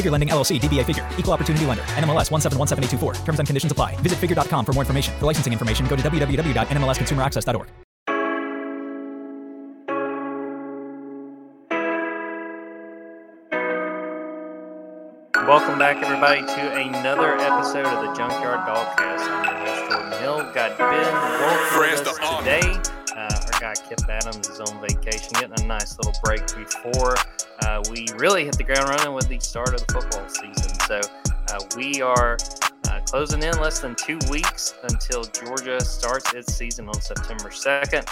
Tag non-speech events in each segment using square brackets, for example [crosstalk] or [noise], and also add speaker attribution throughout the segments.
Speaker 1: Figure Lending LLC, DBA Figure, Equal Opportunity Lender, NMLS 1717824. Terms and conditions apply. Visit figure.com for more information. For licensing information, go to www.nmlsconsumeraccess.org.
Speaker 2: Welcome back, everybody, to another episode of the Junkyard Dawgcast. I'm your host, Jordan Hill. Got Ben Wolk with us today. Guy Kipp Adams is on vacation, getting a nice little break before uh, we really hit the ground running with the start of the football season. So uh, we are uh, closing in less than two weeks until Georgia starts its season on September 2nd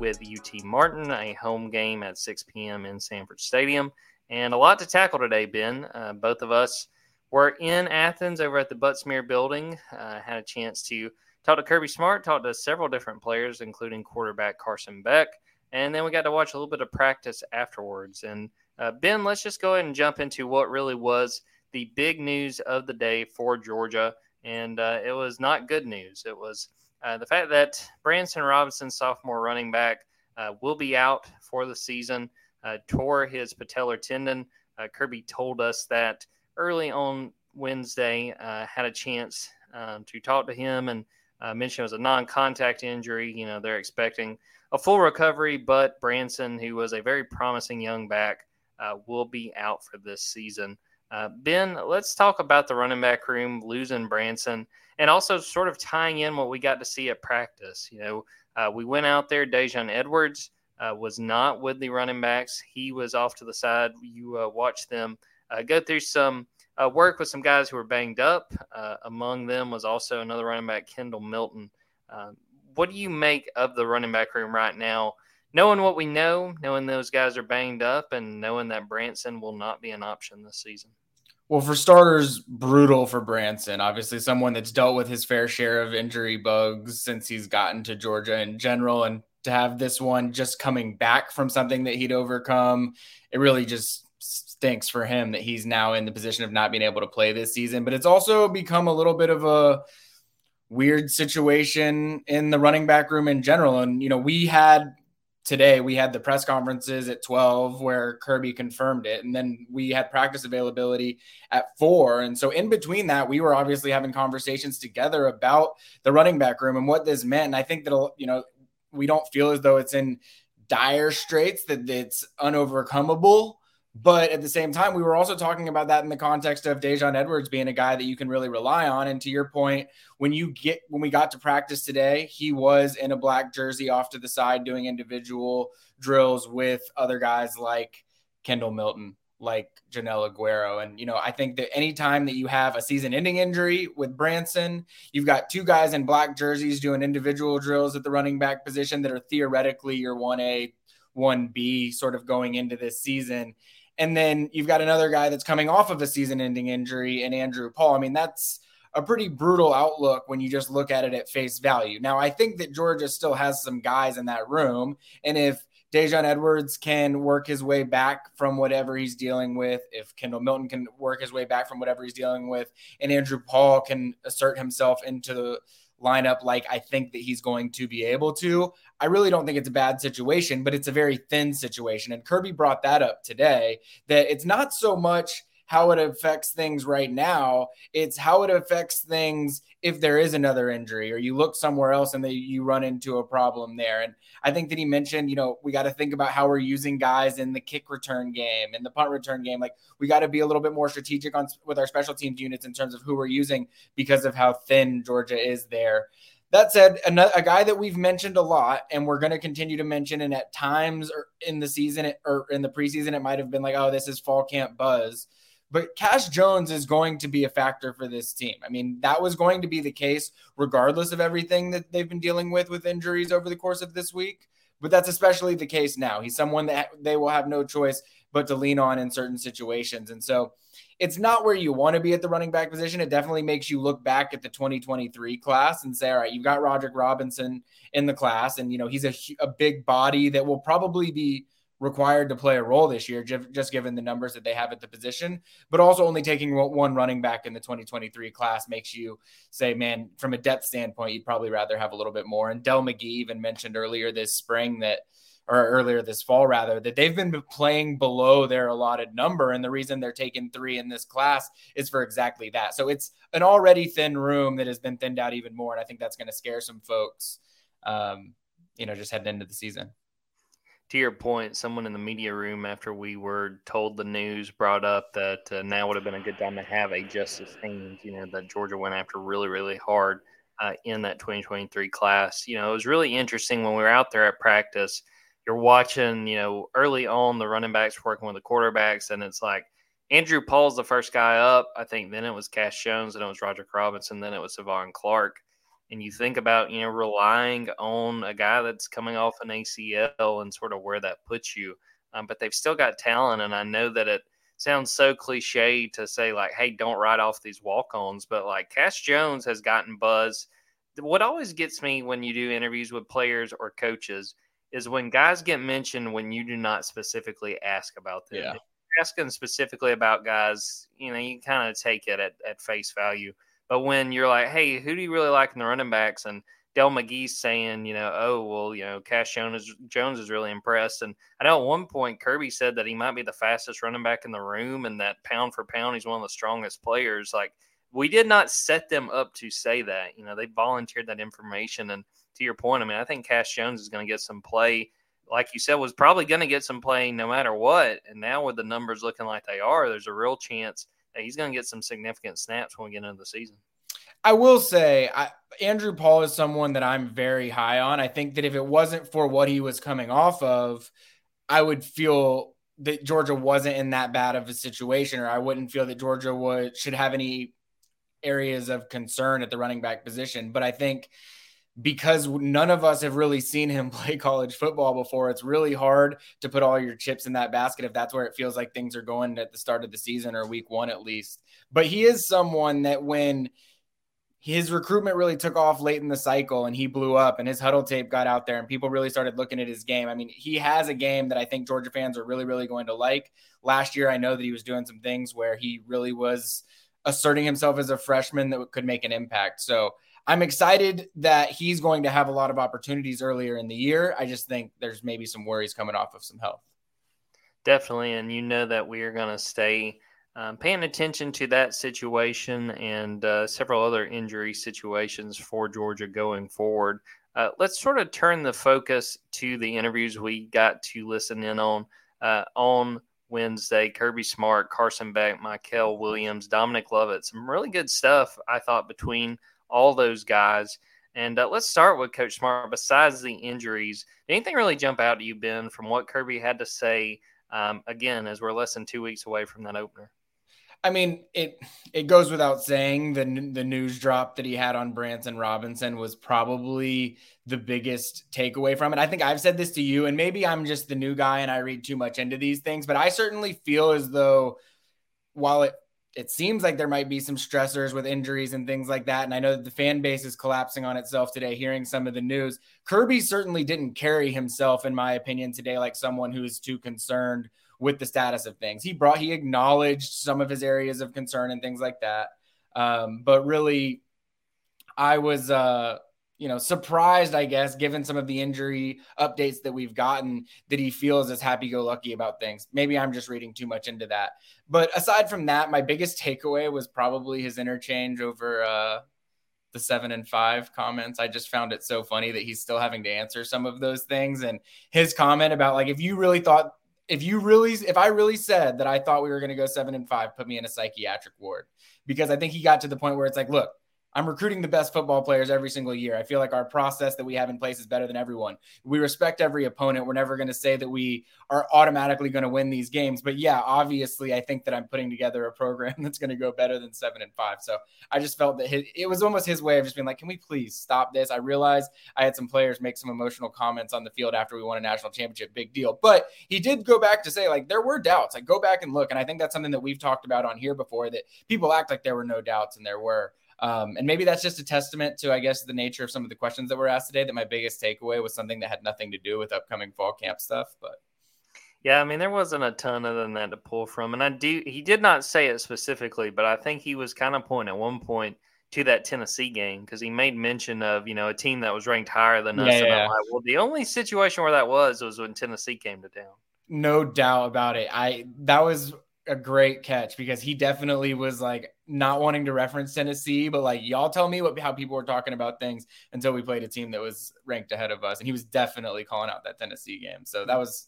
Speaker 2: with UT Martin, a home game at 6 p.m. in Sanford Stadium. And a lot to tackle today, Ben. Uh, both of us were in Athens over at the Butts-Mehre building, uh, had a chance to talk to Kirby Smart, talked to several different players, including quarterback Carson Beck. And then we got to watch a little bit of practice afterwards. And uh, Ben, let's just go ahead and jump into what really was the big news of the day for Georgia. And uh, it was not good news. It was uh, the fact that Branson Robinson, sophomore running back, uh, will be out for the season uh, tore his patellar tendon. Uh, Kirby told us that early on Wednesday, had a chance um, to talk to him and uh, mentioned it was a non contact injury. You know, they're expecting a full recovery, but Branson, who was a very promising young back, uh, will be out for this season. Uh, ben, let's talk about the running back room, losing Branson, and also sort of tying in what we got to see at practice. You know, uh, we went out there, Daijun Edwards uh, was not with the running backs. He was off to the side. You uh, watched them uh, go through some uh, work with some guys who were banged up. Uh, among them was also another running back, Kendall Milton. Um, what do you make of the running back room right now? Knowing what we know, knowing those guys are banged up, and knowing that Branson will not be an option this season.
Speaker 3: Well, for starters, brutal for Branson. Obviously, someone that's dealt with his fair share of injury bugs since he's gotten to Georgia in general. And to have this one just coming back from something that he'd overcome. It really just stinks for him that he's now in the position of not being able to play this season. But it's also become a little bit of a weird situation in the running back room in general. And, you know, we had today, we had the press conferences at 12 where Kirby confirmed it. And then we had practice availability at four. And so in between that, we were obviously having conversations together about the running back room and what this meant. And I think that, you know, we don't feel as though it's in dire straits that it's unovercomable. But at the same time, we were also talking about that in the context of Daijun Edwards being a guy that you can really rely on. And to your point, when you get when we got to practice today, he was in a black jersey off to the side doing individual drills with other guys like Kendall Milton like Joenel Aguero. And, you know, I think that anytime that you have a season ending injury with Branson, you've got two guys in black jerseys doing individual drills at the running back position that are theoretically your 1A, 1B sort of going into this season. And then you've got another guy that's coming off of a season ending injury and Andrew Paul. I mean, that's a pretty brutal outlook when you just look at it at face value. Now, I think that Georgia still has some guys in that room. And if Daijun Edwards can work his way back from whatever he's dealing with, if Kendall Milton can work his way back from whatever he's dealing with, and Andrew Paul can assert himself into the lineup like I think that he's going to be able to, I really don't think it's a bad situation, but it's a very thin situation. And Kirby brought that up today that it's not so much how it affects things right now. It's how it affects things if there is another injury or you look somewhere else and then you run into a problem there. And I think that he mentioned, you know, we got to think about how we're using guys in the kick return game and the punt return game. Like we got to be a little bit more strategic on with our special teams units in terms of who we're using because of how thin Georgia is there. That said, a, a guy that we've mentioned a lot, and we're going to continue to mention, and at times er, in the season or in the preseason, it might have been like, oh, this is fall camp buzz. But Cash Jones is going to be a factor for this team. I mean, that was going to be the case regardless of everything that they've been dealing with with injuries over the course of this week. But that's especially the case now. He's someone that they will have no choice but to lean on in certain situations. And so it's not where you want to be at the running back position. It definitely makes you look back at the 2023 class and say, all right, you've got Roderick Robinson in the class, and you know he's a, a big body that will probably be required to play a role this year, just given the numbers that they have at the position. But also, only taking one running back in the 2023 class makes you say, man, from a depth standpoint, you'd probably rather have a little bit more. And Dell McGee even mentioned earlier this spring that or earlier this fall rather that they've been playing below their allotted number and the reason they're taking three in this class is for exactly that so it's an already thin room that has been thinned out even more and i think that's going to scare some folks um, you know just heading into the season
Speaker 2: to your point someone in the media room after we were told the news brought up that uh, now would have been a good time to have a justice haynes you know that georgia went after really really hard uh, in that 2023 class you know it was really interesting when we were out there at practice you're watching, you know, early on the running backs working with the quarterbacks, and it's like Andrew Paul's the first guy up. I think then it was Cash Jones, and it was Roger Robinson, then it was Sevaughn Clark. And you think about, you know, relying on a guy that's coming off an ACL and sort of where that puts you. Um, but they've still got talent, and I know that it sounds so cliche to say like, "Hey, don't write off these walk-ons," but like Cash Jones has gotten buzz. What always gets me when you do interviews with players or coaches is when guys get mentioned when you do not specifically ask about them.
Speaker 3: Yeah.
Speaker 2: asking specifically about guys, you know, you kind of take it at, at face value. But when you're like, hey, who do you really like in the running backs? And Dell McGee's saying, you know, oh, well, you know, Cash Jones, Jones is really impressed. And I know at one point Kirby said that he might be the fastest running back in the room and that pound for pound, he's one of the strongest players. Like, we did not set them up to say that. You know, they volunteered that information. And to your point, I mean, I think Cash Jones is going to get some play. Like you said, was probably going to get some play no matter what. And now with the numbers looking like they are, there's a real chance he's going to get some significant snaps when we get into the season.
Speaker 3: I will say, I, Andrew Paul is someone that I'm very high on. I think that if it wasn't for what he was coming off of, I would feel that Georgia wasn't in that bad of a situation, or I wouldn't feel that Georgia would should have any areas of concern at the running back position. But I think because none of us have really seen him [laughs] play college football before, it's really hard to put all your chips in that basket if that's where it feels like things are going at the start of the season or week one at least. But he is someone that when his recruitment really took off late in the cycle and he blew up and his Hudl tape got out there and people really started looking at his game. I mean, he has a game that I think Georgia fans are really, really going to like. Last year, I know that he was doing some things where he really was asserting himself as a freshman that could make an impact. So I'm excited that he's going to have a lot of opportunities earlier in the year. I just think there's maybe some worries coming off of some health.
Speaker 2: Definitely. And you know that we are going to stay um, paying attention to that situation and uh, several other injury situations for Georgia going forward. Uh, let's sort of turn the focus to the interviews we got to listen in on uh, on Wednesday. Kirby Smart, Carson Beck, Mykel Williams, Dominic Lovett. Some really good stuff, I thought, between all those guys. And uh, let's start with Coach Smart. Besides the injuries, did anything really jump out to you, Ben, from what Kirby had to say? Um, again, as we're less than two weeks away from that opener.
Speaker 3: I mean, it it goes without saying the the news drop that he had on Branson Robinson was probably the biggest takeaway from it. I think I've said this to you, and maybe I'm just the new guy and I read too much into these things, but I certainly feel as though while it it seems like there might be some stressors with injuries and things like that. And I know that the fan base is collapsing on itself today, hearing some of the news. Kirby certainly didn't carry himself, in my opinion, today like someone who is too concerned with the status of things. He brought, he acknowledged some of his areas of concern and things like that. Um, but really, I was, uh, you know, surprised, I guess, given some of the injury updates that we've gotten, that he feels as happy go lucky about things. Maybe I'm just reading too much into that. But aside from that, my biggest takeaway was probably his interchange over uh, the seven and five comments. I just found it so funny that he's still having to answer some of those things. And his comment about, like, if you really thought, if you really, if I really said that I thought we were going to go seven and five, put me in a psychiatric ward because I think he got to the point where it's like, look, I'm recruiting the best football players every single year. I feel like our process that we have in place is better than everyone. We respect every opponent. We're never going to say that we are automatically going to win these games. But yeah, obviously, I think that I'm putting together a program [laughs] that's going to go better than seven and five. So I just felt that his, it was almost his way of just being like, can we please stop this? I realized I had some players make some emotional comments on the field after we won a national championship. Big deal. But he did go back to say, like, there were doubts. Like, go back and look. And I think that's something that we've talked about on here before that people act like there were no doubts and there were. Um, and maybe that's just a testament to, I guess, the nature of some of the questions that were asked today. That my biggest takeaway was something that had nothing to do with upcoming fall camp stuff. But
Speaker 2: yeah, I mean, there wasn't a ton other than that to pull from. And I do, he did not say it specifically, but I think he was kind of pointing at one point to that Tennessee game because he made mention of, you know, a team that was ranked higher than us. Yeah, and yeah. I'm like, well, the only situation where that was was when Tennessee came to town.
Speaker 3: No doubt about it. I, that was a great catch because he definitely was like not wanting to reference Tennessee, but like y'all tell me what how people were talking about things until we played a team that was ranked ahead of us, and he was definitely calling out that Tennessee game. So that was,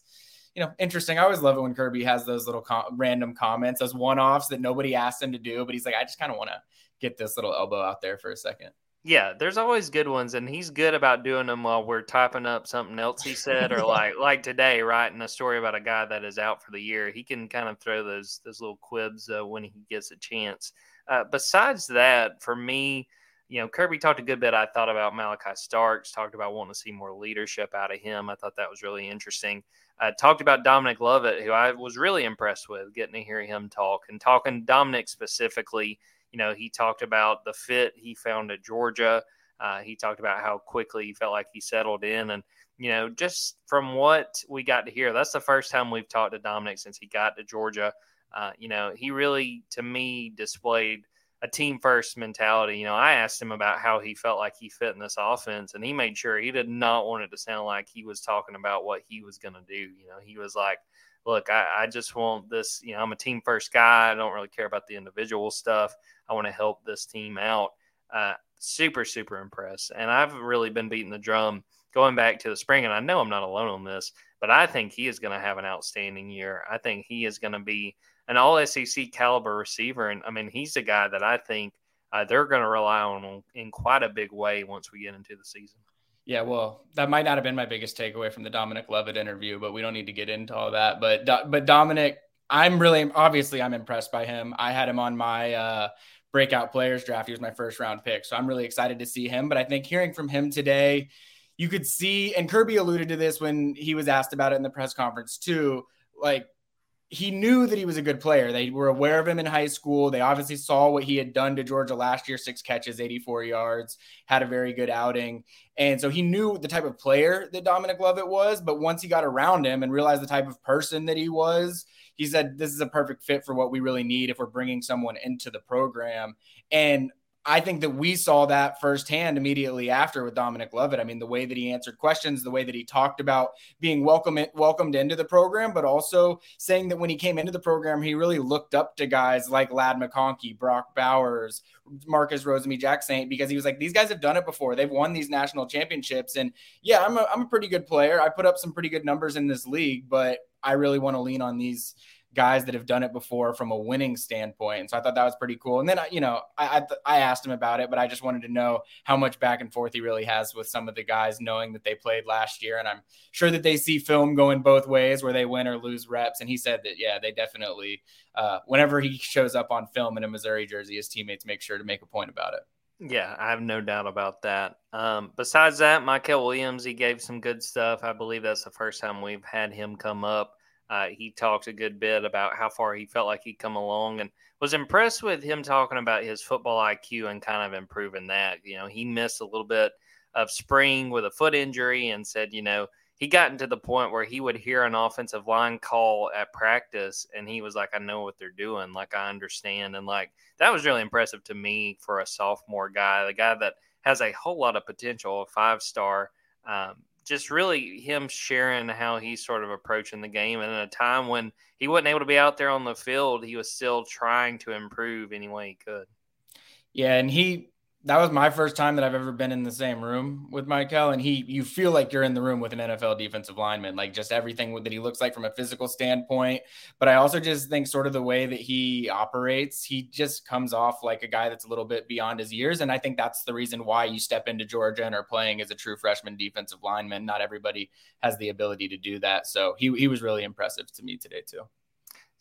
Speaker 3: you know, interesting. I always love it when Kirby has those little com- random comments, those one offs that nobody asked him to do, but he's like, I just kind of want to get this little elbow out there for a second.
Speaker 2: Yeah, there's always good ones, and he's good about doing them while we're typing up something else he said, or [laughs] like like today, writing a story about a guy that is out for the year. He can kind of throw those those little quibs uh, when he gets a chance. Uh, besides that, for me, you know, Kirby talked a good bit. I thought about Malaki Starks, talked about wanting to see more leadership out of him. I thought that was really interesting. Uh, talked about Dominic Lovett, who I was really impressed with, getting to hear him talk and talking Dominic specifically you know, he talked about the fit he found at Georgia. Uh, he talked about how quickly he felt like he settled in. And, you know, just from what we got to hear, that's the first time we've talked to Dominic since he got to Georgia. Uh, you know, he really, to me, displayed a team first mentality. You know, I asked him about how he felt like he fit in this offense, and he made sure he did not want it to sound like he was talking about what he was going to do. You know, he was like, look, I, I, just want this, you know, I'm a team first guy. I don't really care about the individual stuff. I want to help this team out. Uh, super, super impressed. And I've really been beating the drum going back to the spring. And I know I'm not alone on this, but I think he is going to have an outstanding year. I think he is going to be an all SEC caliber receiver. And I mean, he's a guy that I think uh, they're going to rely on in quite a big way once we get into the season.
Speaker 3: Yeah, well, that might not have been my biggest takeaway from the Dominic Lovett interview, but we don't need to get into all that. But but Dominic, I'm really obviously I'm impressed by him. I had him on my uh, breakout players draft. He was my first round pick, so I'm really excited to see him. But I think hearing from him today, you could see, and Kirby alluded to this when he was asked about it in the press conference too. Like he knew that he was a good player. They were aware of him in high school. They obviously saw what he had done to Georgia last year six catches, 84 yards, had a very good outing. And so he knew the type of player that Dominic Lovett was. But once he got around him and realized the type of person that he was, he said, This is a perfect fit for what we really need if we're bringing someone into the program. And I think that we saw that firsthand immediately after with Dominic Lovett. I mean, the way that he answered questions, the way that he talked about being welcome, welcomed into the program, but also saying that when he came into the program, he really looked up to guys like Ladd McConkey, Brock Bowers, Marcus Rosemy-Jacksaint, because he was like, these guys have done it before. They've won these national championships. And yeah, I'm a, I'm a pretty good player. I put up some pretty good numbers in this league, but I really want to lean on these guys that have done it before from a winning standpoint. And so I thought that was pretty cool. And then, you know, I, I, I, asked him about it, but I just wanted to know how much back and forth he really has with some of the guys knowing that they played last year. And I'm sure that they see film going both ways where they win or lose reps. And he said that, yeah, they definitely, uh, whenever he shows up on film in a Missouri jersey, his teammates make sure to make a point about it.
Speaker 2: Yeah, I have no doubt about that. Um, besides that, Mykel Williams, he gave some good stuff. I believe that's the first time we've had him come up. Uh, he talks a good bit about how far he felt like he'd come along and was impressed with him talking about his football IQ and kind of improving that. You know, he missed a little bit of spring with a foot injury and said, you know, he gotten to the point where he would hear an offensive line call at practice and he was like, I know what they're doing. Like, I understand. And like, that was really impressive to me for a sophomore guy, the guy that has a whole lot of potential, a five star. Um, just really him sharing how he's sort of approaching the game. And at a time when he wasn't able to be out there on the field, he was still trying to improve any way he could.
Speaker 3: Yeah, and he that was my first time that I've ever been in the same room with Mykel, and he you feel like you're in the room with an NFL defensive lineman, like just everything that he looks like from a physical standpoint. But I also just think sort of the way that he operates, he just comes off like a guy that's a little bit beyond his years, and I think that's the reason why you step into Georgia and are playing as a true freshman defensive lineman. Not everybody has the ability to do that, so he he was really impressive to me today too.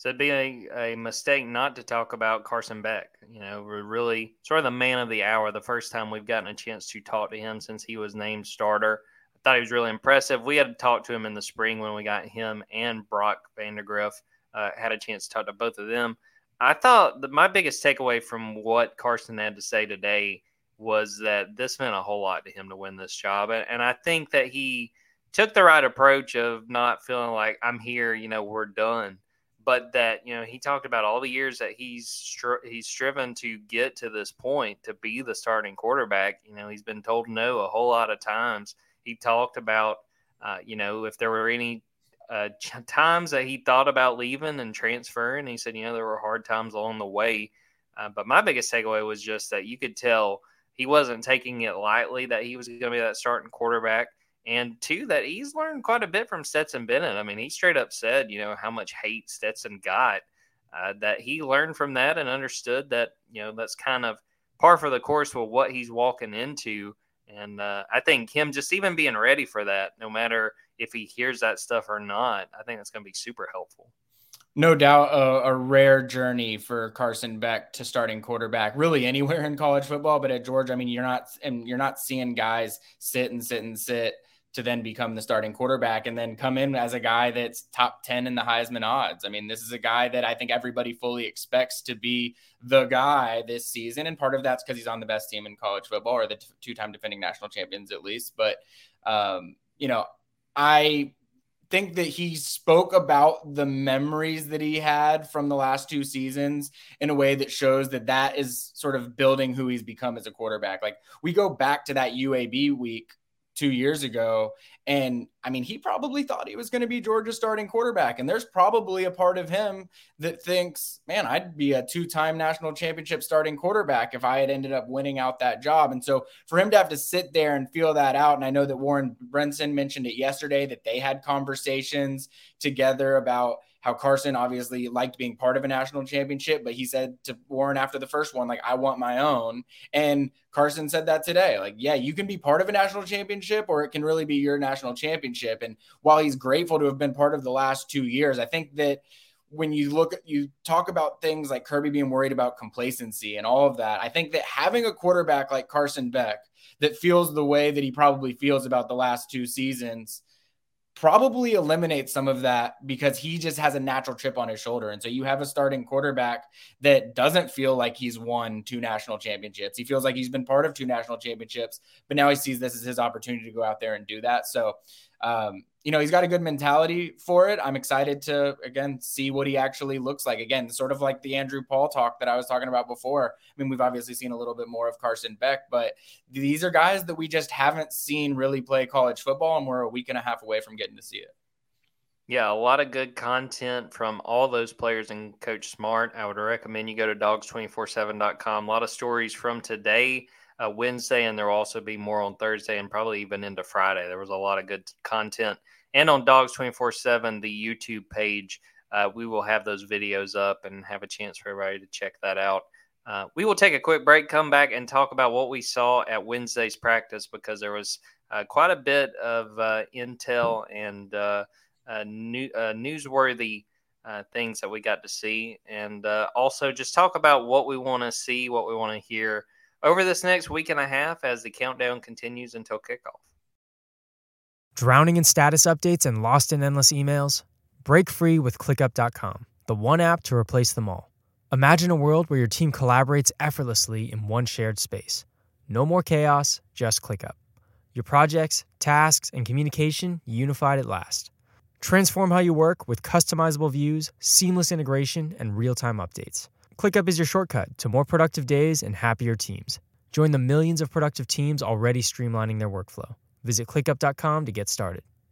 Speaker 2: So it'd be a, a mistake not to talk about Carson Beck. You know, we're really sort of the man of the hour. The first time we've gotten a chance to talk to him since he was named starter. I thought he was really impressive. We had talked to him in the spring when we got him and Brock Vandagriff. Uh, had a chance to talk to both of them. I thought that my biggest takeaway from what Carson had to say today was that this meant a whole lot to him to win this job. And I think that he took the right approach of not feeling like I'm here, you know, we're done but that you know he talked about all the years that he's stri- he's striven to get to this point to be the starting quarterback. You know, he's been told no a whole lot of times. He talked about uh, you know if there were any uh, times that he thought about leaving and transferring. He said, you know, there were hard times along the way. Uh, but my biggest takeaway was just that you could tell he wasn't taking it lightly that he was going to be that starting quarterback and two that he's learned quite a bit from Stetson Bennett. I mean, he straight up said, you know, how much hate Stetson got. Uh, that he learned from that and understood that you know that's kind of par for the course with what he's walking into. And uh, I think him just even being ready for that, no matter if he hears that stuff or not, I think that's going to be super helpful.
Speaker 3: No doubt, a, a, rare journey for Carson Beck to starting quarterback, really anywhere in college football. But at Georgia, I mean, you're not and you're not seeing guys sit and sit and sit to then become the starting quarterback and then come in as a guy that's top 10 in the Heisman odds. I mean, this is a guy that I think everybody fully expects to be the guy this season. And part of that's because he's on the best team in college football or the t- two time defending national champions at least. But, um, you know, I think that he spoke about the memories that he had from the last two seasons in a way that shows that that is sort of building who he's become as a quarterback. Like we go back to that UAB week two years ago. And I mean, he probably thought he was going to be Georgia's starting quarterback. And there's probably a part of him that thinks, man, I'd be a two time national championship starting quarterback if I had ended up winning out that job. And so for him to have to sit there and feel that out, and I know that Warren Brinson mentioned it yesterday that they had conversations together about how Carson obviously liked being part of a national championship, but he said to Warren after the first one, like, I want my own. And Carson said that today. Like, yeah, you can be part of a national championship or it can really be your national championship. And while he's grateful to have been part of the last two years, I think that when you look you talk about things like Kirby being worried about complacency and all of that, I think that having a quarterback like Carson Beck that feels the way that he probably feels about the last two seasons probably eliminates some of that because he just has a natural chip on his shoulder. And so you have a starting quarterback that doesn't feel like he's won two national championships. He feels like he's been part of two national championships, but now he sees this as his opportunity to go out there and do that. So um, you know, he's got a good mentality for it. I'm excited to again see what he actually looks like. Again, sort of like the Andrew Paul talk that I was talking about before. I mean, we've obviously seen a little bit more of Carson Beck, but these are guys that we just haven't seen really play college football, and we're a week and a half away from getting to see it.
Speaker 2: Yeah, a lot of good content from all those players and Coach Smart. I would recommend you go to dawgs247.com. A lot of stories from today uh, Wednesday, and there will also be more on Thursday and probably even into Friday. There was a lot of good content. And on Dawgs 24 7, the YouTube page, uh, we will have those videos up and have a chance for everybody to check that out. Uh, we will take a quick break, come back, and talk about what we saw at Wednesday's practice because there was uh, quite a bit of uh, intel and uh, new, newsworthy things that we got to see. And also just talk about what we want to see, what we want to hear over this next week and a half as the countdown continues until kickoff.
Speaker 4: Drowning in status updates and lost in endless emails? Break free with ClickUp.com, the one app to replace them all. Imagine a world where your team collaborates effortlessly in one shared space. No more chaos, just ClickUp. Your projects, tasks, and communication unified at last. Transform how you work with customizable views, seamless integration, and real time updates. ClickUp is your shortcut to more productive days and happier teams. Join the millions of productive teams already streamlining their workflow. Visit clickup.com to get started.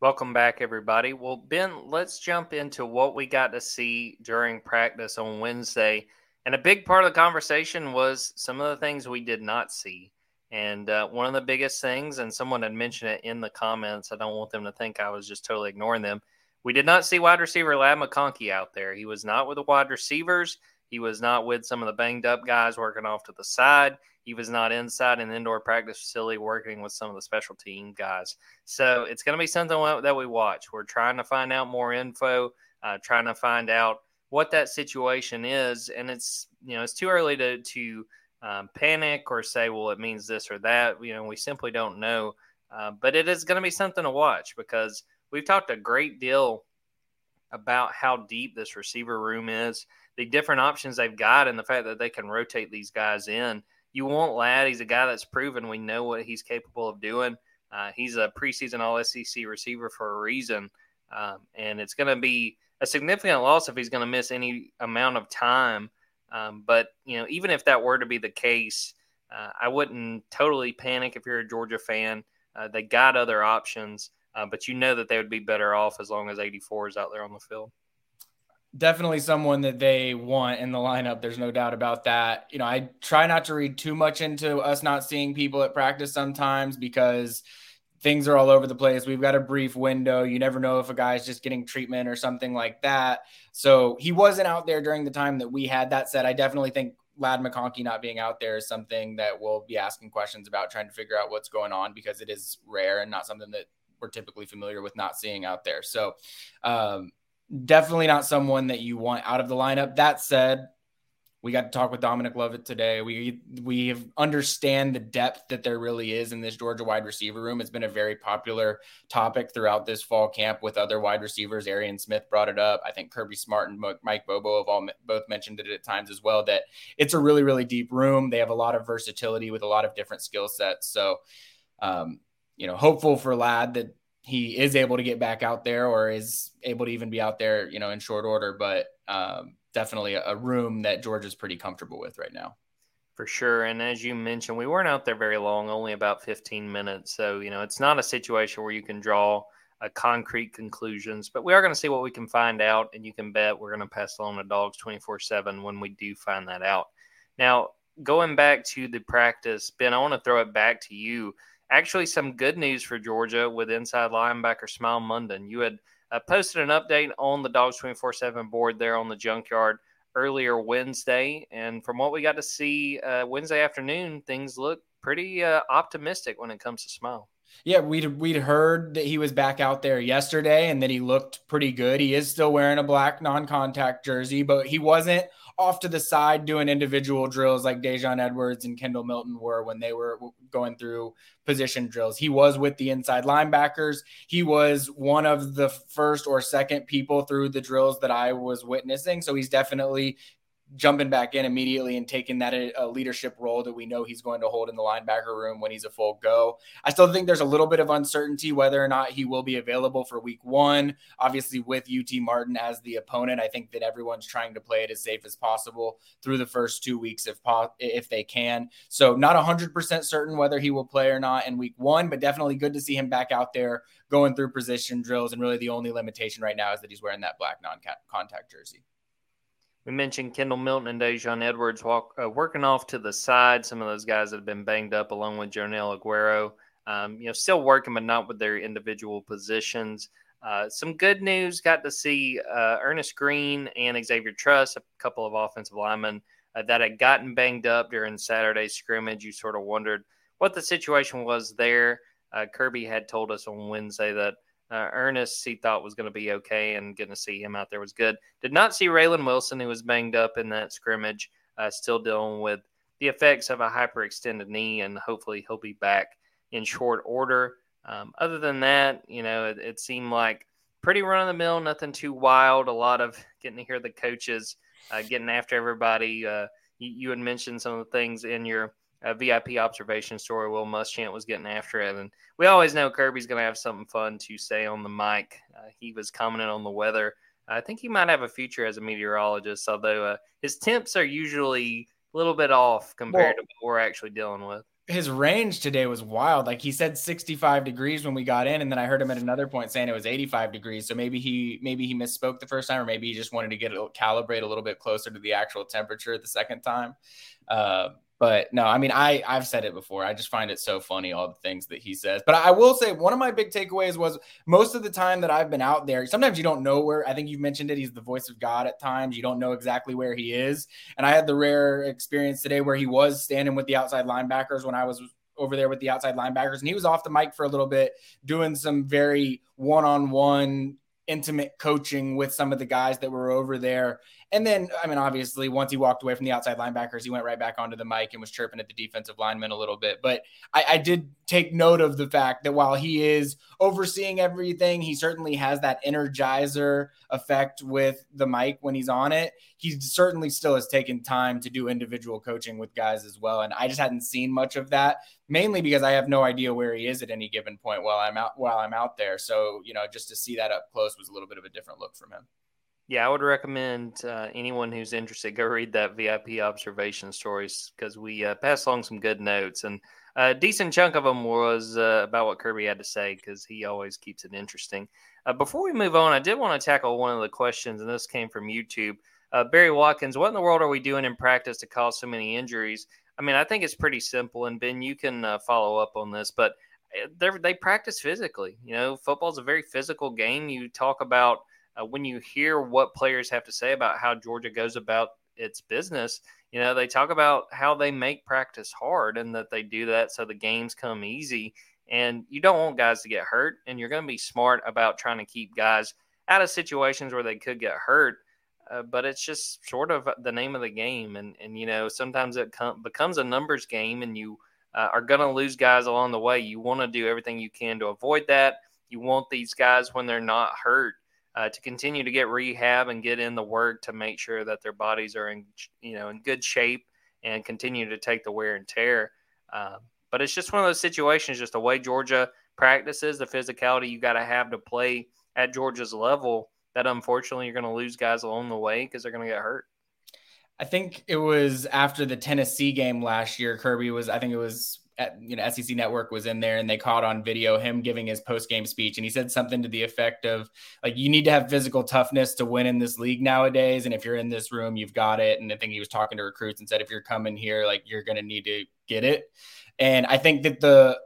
Speaker 2: Welcome back, everybody. Well, Ben, let's jump into what we got to see during practice on Wednesday. And a big part of the conversation was some of the things we did not see. And uh, one of the biggest things, and someone had mentioned it in the comments, I don't want them to think I was just totally ignoring them. We did not see wide receiver Ladd McConkey out there. He was not with the wide receivers. He was not with some of the banged up guys working off to the side. He was not inside an indoor practice facility working with some of the special team guys. So it's going to be something that we watch. We're trying to find out more info, uh, trying to find out what that situation is. And it's, you know, it's too early to, to um, panic or say, well, it means this or that. You know, we simply don't know. Uh, but it is going to be something to watch because we've talked a great deal about how deep this receiver room is the different options they've got and the fact that they can rotate these guys in. You want Ladd. He's a guy that's proven. We know what he's capable of doing. Uh, he's a preseason All SEC receiver for a reason. Um, and it's going to be a significant loss if he's going to miss any amount of time. Um, but, you know, even if that were to be the case, uh, I wouldn't totally panic if you're a Georgia fan. Uh, they got other options, uh, but you know that they would be better off as long as 84 is out there on the field
Speaker 3: definitely someone that they want in the lineup. There's no doubt about that. You know, I try not to read too much into us not seeing people at practice sometimes because things are all over the place. We've got a brief window. You never know if a guy's just getting treatment or something like that. So he wasn't out there during the time that we had. That said, I definitely think Ladd McConkey not being out there is something that we'll be asking questions about, trying to figure out what's going on because it is rare and not something that we're typically familiar with not seeing out there. So, um, definitely not someone that you want out of the lineup. That said, we got to talk with Dominic Lovett today. We we understand the depth that there really is in this Georgia wide receiver room. It's been a very popular topic throughout this fall camp with other wide receivers. Arian Smith brought it up. I think Kirby Smart and Mike Bobo have all both mentioned it at times as well. That it's a really really deep room. They have a lot of versatility with a lot of different skill sets. So, um, you know, hopeful for Ladd that he is able to get back out there or is able to even be out there, you know, in short order. But um, definitely a, room that George is pretty comfortable with right now.
Speaker 2: For sure. And as you mentioned, we weren't out there very long, only about 15 minutes. So, you know, it's not a situation where you can draw a concrete conclusions, but we are going to see what we can find out. And you can bet we're going to pass along the dawgs 24 7 when we do find that out. Now, going back to the practice, Ben, I want to throw it back to you actually some good news for Georgia with inside linebacker Smael Mondon. You had uh, posted an update on the Dawgs 24 7 board there on the junkyard earlier Wednesday. And from what we got to see uh, Wednesday afternoon, things look pretty uh, optimistic when it comes to Smael.
Speaker 3: Yeah, we'd we'd heard that he was back out there yesterday and that he looked pretty good. He is still wearing a black non-contact jersey, but he wasn't off to the side doing individual drills like Daijun Edwards and Kendall Milton were when they were going through position drills. He was with the inside linebackers. He was one of the first or second people through the drills that I was witnessing. So he's definitely jumping back in immediately and taking that a, uh, leadership role that we know he's going to hold in the linebacker room when he's a full go. I still think there's a little bit of uncertainty whether or not he will be available for week one. Obviously, with UT Martin as the opponent, I think that everyone's trying to play it as safe as possible through the first two weeks if po- if they can. So not 100% certain whether he will play or not in week one, but definitely good to see him back out there going through position drills. And really the only limitation right now is that he's wearing that black non-contact jersey.
Speaker 2: We mentioned Kendall Milton and Daijun Edwards walk, uh, working off to the side. Some of those guys that have been banged up, along with Joenel Aguero. Um, you know, still working, but not with their individual positions. Uh, some good news. Got to see uh, Earnest Greene and Xavier Truss, a couple of offensive linemen uh, that had gotten banged up during Saturday's scrimmage. You sort of wondered what the situation was there. Uh, Kirby had told us on Wednesday that uh, Earnest, he thought was going to be okay, and getting to see him out there was good. Did not see Raylan Wilson, who was banged up in that scrimmage, uh, still dealing with the effects of a hyperextended knee, and hopefully he'll be back in short order. Um, other than that, you know, it, it seemed like pretty run of the mill, nothing too wild. A lot of [laughs] getting to hear the coaches uh, getting after everybody. Uh, you, you, had mentioned some of the things in your uh, VIP observation story. Will Muschamp was getting after it, and we always know Kirby's going to have something fun to say on the mic. Uh, he was commenting on the weather. I think he might have a future as a meteorologist, although uh, his temps are usually a little bit off compared well, to what we're actually dealing with
Speaker 3: his range today was wild. Like he said 65 degrees when we got in, and then I heard him at another point saying it was 85 degrees. So maybe he maybe he misspoke the first time, or maybe he just wanted to get it calibrate a little bit closer to the actual temperature the second time. Uh, but no, I mean, I I've said it before. I just find it so funny all the things that he says. But I will say one of my big takeaways was most of the time that I've been out there. Sometimes you don't know where. I think you've mentioned it. He's the voice of God at times. You don't know exactly where he is. And I had the rare experience today where he was standing with the outside linebackers when I was over there with the outside linebackers, and he was off the mic for a little bit, doing some very one-on-one intimate coaching with some of the guys that were over there. And then, I mean, obviously, once he walked away from the outside linebackers, he went right back onto the mic and was chirping at the defensive lineman a little bit. But I, I, did take note of the fact that while he is overseeing everything, he certainly has that energizer effect with the mic when he's on it. He certainly still has taken time to do individual coaching with guys as well. And I just hadn't seen much of that, mainly because I have no idea where he is at any given point while I'm out while I'm out there. So, you know, just to see that up close was a little bit of a different look from him.
Speaker 2: Yeah, I would recommend uh, anyone who's interested go read that VIP observation stories because we uh, passed along some good notes and a decent chunk of them was uh, about what Kirby had to say because he always keeps it interesting. Uh, before we move on, I did want to tackle one of the questions, and this came from YouTube. Uh, Barry Watkins, what in the world are we doing in practice to cause so many injuries? I mean, I think it's pretty simple, and Ben, you can uh, follow up on this, but they practice physically. You know, football is a very physical game. You talk about uh, when you hear what players have to say about how Georgia goes about its business, you know, they talk about how they make practice hard and that they do that so the games come easy. And you don't want guys to get hurt, and you're going to be smart about trying to keep guys out of situations where they could get hurt. Uh, but it's just sort of the name of the game, and and you know sometimes it com- becomes a numbers game, and you uh, are going to lose guys along the way. You want to do everything you can to avoid that. You want these guys when they're not hurt uh, to continue to get rehab and get in the work to make sure that their bodies are in you know in good shape and continue to take the wear and tear. Uh, but it's just one of those situations, just the way Georgia practices, the physicality you got to have to play at Georgia's level. That unfortunately you're going to lose guys along the way because they're going to get hurt.
Speaker 3: I think it was after the Tennessee game last year. Kirby was, I think it was you know SEC Network was in there and they caught on video him giving his post game speech. And he said something to the effect of like you need to have physical toughness to win in this league nowadays. And if you're in this room you've got it. And I think he was talking to recruits and said if you're coming here like you're going to need to get it. And I think that the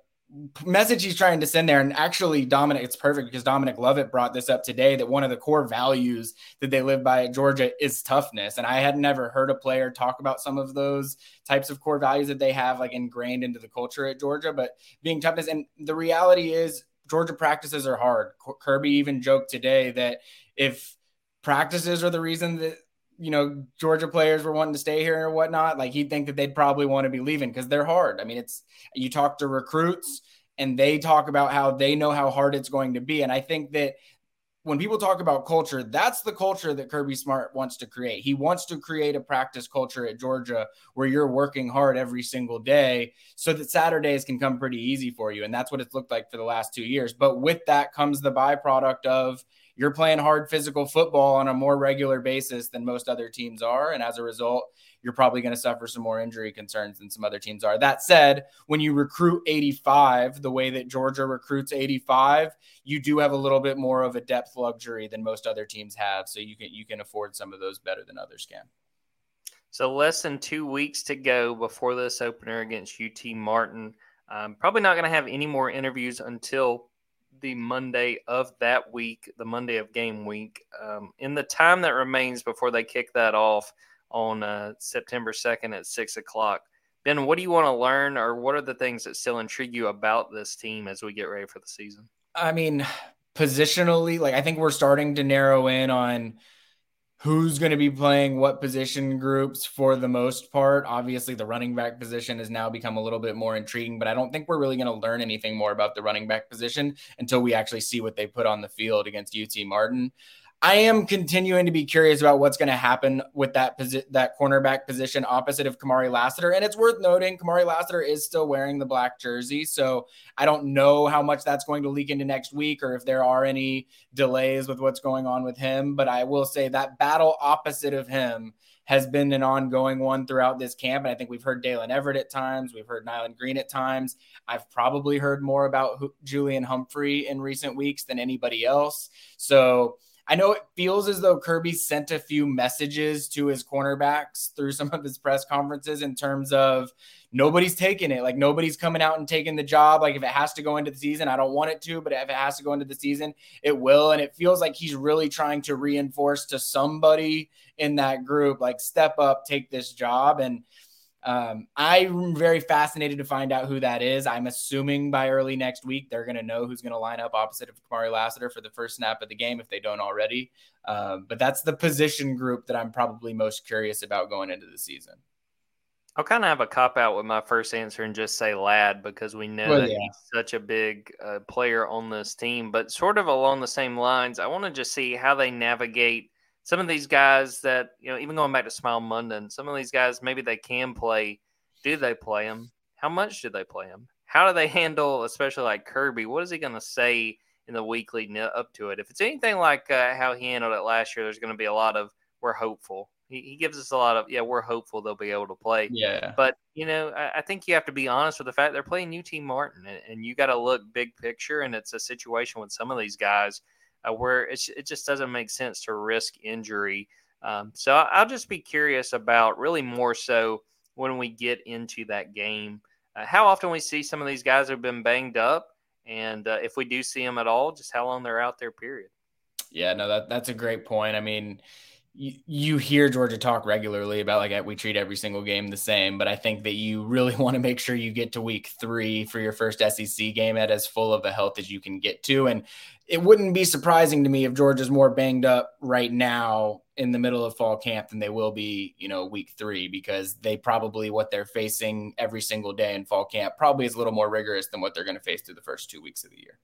Speaker 3: message he's trying to send there. And actually, Dominic, it's perfect because Dominic Lovett brought this up today that one of the core values that they live by at Georgia is toughness. And I had never heard a player talk about some of those types of core values that they have like ingrained into the culture at Georgia, but being toughness. And the reality is, Georgia practices are hard. Kirby even joked today that if practices are the reason that you know Georgia players were wanting to stay here or whatnot, like he'd think that they'd probably want to be leaving because they're hard. I mean, it's you talk to recruits and they talk about how they know how hard it's going to be, and I think that when people talk about culture, that's the culture that Kirby Smart wants to create. He wants to create a practice culture at Georgia where you're working hard every single day so that Saturdays can come pretty easy for you. And that's what it's looked like for the last two years. But with that comes the byproduct of you're playing hard physical football on a more regular basis than most other teams are. And as a result, you're probably going to suffer some more injury concerns than some other teams are. That said, when you recruit 85 the way that Georgia recruits 85, you do have a little bit more of a depth luxury than most other teams have. So you can you can afford some of those better than others can.
Speaker 2: So less than two weeks to go before this opener against UT Martin. Um, probably not going to have any more interviews until the Monday of that week, the Monday of game week. Um, in the time that remains before they kick that off on uh, September 2nd at 6 o'clock, Ben, what do you want to learn, or what are the things that still intrigue you about this team as we get ready for the season?
Speaker 3: I mean, positionally, like I think we're starting to narrow in on who's going to be playing what position groups for the most part. Obviously, the running back position has now become a little bit more intriguing, but I don't think we're really going to learn anything more about the running back position until we actually see what they put on the field against UT Martin. I am continuing to be curious about what's going to happen with that posi- that cornerback position opposite of Kamari Lassiter. And it's worth noting Kamari Lassiter is still wearing the black jersey. So I don't know how much that's going to leak into next week or if there are any delays with what's going on with him. But I will say that battle opposite of him has been an ongoing one throughout this camp. And I think we've heard Daylen Everett at times. We've heard Nyland Green at times. I've probably heard more about Julian Humphrey in recent weeks than anybody else. So I know it feels as though Kirby sent a few messages to his cornerbacks through [laughs] some of his press conferences in terms of nobody's taking it. Like nobody's coming out and taking the job. Like if it has to go into the season, I don't want it to, but if it has to go into the season, it will. And it feels like he's really trying to reinforce to somebody in that group, like step up, take this job. And um, I'm very fascinated to find out who that is. I'm assuming by early next week they're going to know who's going to line up opposite of Kamari Lassiter for the first snap of the game if they don't already. Um, but that's the position group that I'm probably most curious about going into the season.
Speaker 2: I'll kind of have a cop out with my first answer and just say Ladd because we know well, that yeah. he's such a big uh, player on this team. But sort of along the same lines, I want to just see how they navigate some of these guys that you know, even going back to Smael Mondon, some of these guys maybe they can play. Do they play them? How much do they play them? How do they handle, especially like Kirby? What is he going to say in the week leading up to it? If it's anything like uh, how he handled it last year, there's going to be a lot of we're hopeful. He, he, gives us a lot of yeah, we're hopeful they'll be able to play.
Speaker 3: Yeah,
Speaker 2: but you know, I, I think you have to be honest with the fact they're playing UT Martin, and, and you got to look big picture. And it's a situation with some of these guys uh, where it just doesn't make sense to risk injury. Um, so I'll just be curious about really more so when we get into that game, uh, how often we see some of these guys have been banged up, and uh, if we do see them at all, just how long they're out there. Period.
Speaker 3: Yeah, no, that that's a great point. I mean, you, hear Georgia talk regularly about like we treat every single game the same, but I think that you really [laughs] want to make sure you get to week three for your first SEC game at as full of a health as you can get to. And it wouldn't be surprising to me if Georgia's more banged up right now in the middle of fall camp than they will be, you know, week three, because they probably what they're facing every single day in fall camp probably is a little more rigorous than what they're going to face through the first two weeks of the year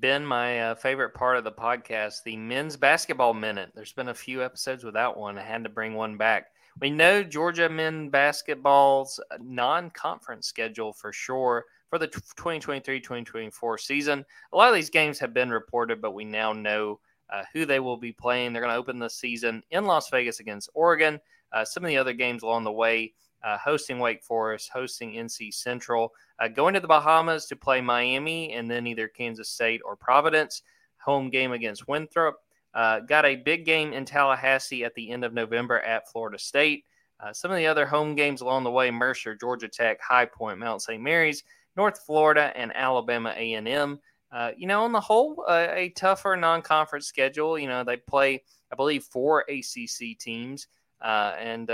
Speaker 2: been my uh, favorite part of the podcast, the men's basketball minute. There's been a few episodes without one. I had to bring one back. We know Georgia men basketball's non conference schedule for sure for the 2023 2024 season. A lot of these games have been reported, but we now know uh, who they will be playing. They're going to open the season in Las Vegas against Oregon. Uh, some of the other games along the way uh, hosting Wake Forest, hosting NC Central, uh, going to the Bahamas to play Miami, and then either Kansas State or Providence. Home game against Winthrop. Uh, got a big game in Tallahassee at the end of November at Florida State. Uh, some of the other home games along the way: Mercer, Georgia Tech, High Point, Mount St. Mary's, North Florida, and Alabama A&M. Uh, you know, on the whole, uh, a tougher non-conference schedule. You know, they play, I believe, four ACC teams, and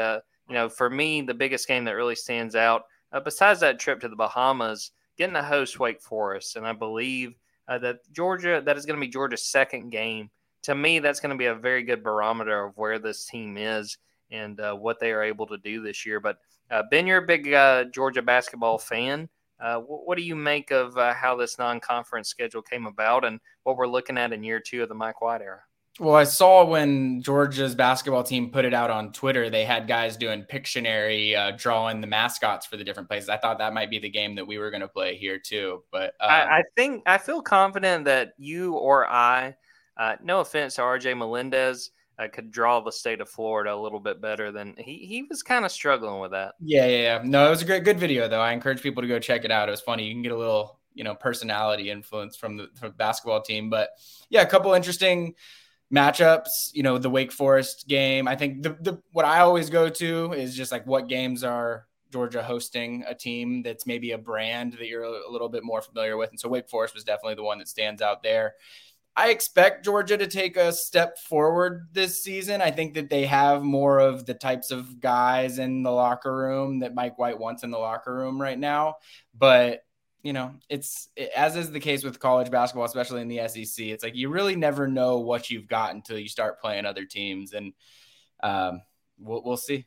Speaker 2: you know, for me, the biggest game that really stands out, uh, besides that trip to the Bahamas, getting to host Wake Forest, and I believe uh, that Georgia, that is going to be Georgia's second game. To me, that's going to be a very good barometer of where this team is and uh, what they are able to do this year. But uh, Ben, you're a big uh, Georgia basketball fan. Uh, what do you make of how this non-conference schedule came about and what we're looking at in year two of the Mike White era?
Speaker 3: Well, I saw when Georgia's basketball team put it out on Twitter, they had guys doing Pictionary, uh, drawing the mascots for the different places. I thought that might be the game that we were going to play here too. But
Speaker 2: um, I, I, think I feel confident that you or I, uh, no offense to RJ Melendez, uh, could draw the state of Florida a little bit better than he, he was kind of struggling with that.
Speaker 3: Yeah, yeah, yeah. No, it was a great, good video though. I encourage people to go check it out. It was funny. You can get a little, you know, personality influence from the, from the basketball team. But yeah, a couple interesting matchups, you know, the Wake Forest game. I think the, the what I always go to is just like what games are Georgia hosting a team that's maybe a brand that you're a little bit more familiar with. And so Wake Forest was definitely the one that stands out there. I expect Georgia to take a step forward this season. I think that they have more of the types of guys in the locker room that Mike White wants in the locker room right now. But you know, it's as is the case with college basketball, especially in the SEC. It's like you really never know what you've got until you start playing other teams, and um, we'll, we'll see.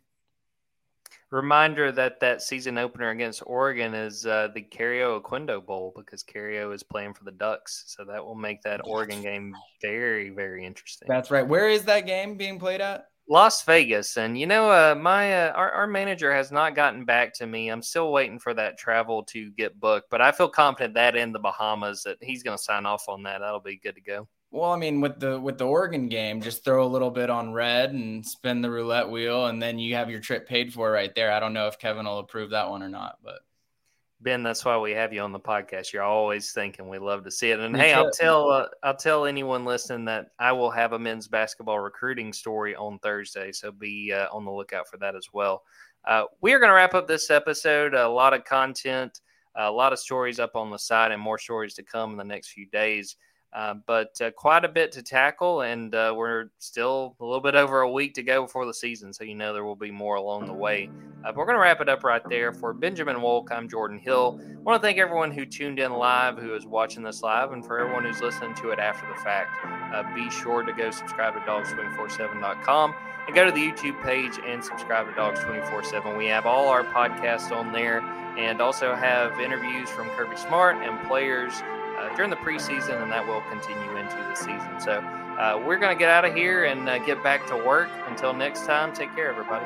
Speaker 2: Reminder that that season opener against Oregon is uh, the Kario Oquendo Bowl because Kario is playing for the Ducks, so that will make that Oregon game very, very interesting.
Speaker 3: That's right. Where is that game being played at?
Speaker 2: Las Vegas, and you know, uh, my uh, our, our manager has not gotten back to me. I'm still waiting for that travel to get booked, but I feel confident that in the Bahamas that he's going to sign off on that. That'll be good to go.
Speaker 3: Well, I mean, with the with the Oregon game, just throw a little bit on red and spin the roulette wheel, and then you have your trip paid for right there. I don't know if Kevin will approve that one or not, but
Speaker 2: Ben, that's why we have you on the podcast. You're always thinking. We love to see it. And hey. I'll tell uh, I'll tell anyone listening that I will have a men's basketball recruiting story on Thursday, so be uh, on the lookout for that as well. Uh, we are going to wrap up this episode. A lot of content, a lot of stories up on the site, and more stories to come in the next few days. Uh, but uh, quite a bit to tackle, and uh, we're still a little bit over a week to go before the season, so you know there will be more along the way. Uh, we're going to wrap it up right there. For Benjamin Wolk, I'm Jordan Hill. I want to thank everyone who tuned in live, who is watching this live, and for everyone who's listening to it after the fact. Uh, be sure to go subscribe to dawgs247.com and go to the YouTube page and subscribe to Dawgs 24 7. We have all our podcasts on there and also have interviews from Kirby Smart and players uh, during the preseason, and that will continue into the season. So uh, we're going to get out of here and uh, get back to work. Until next time, take care, everybody.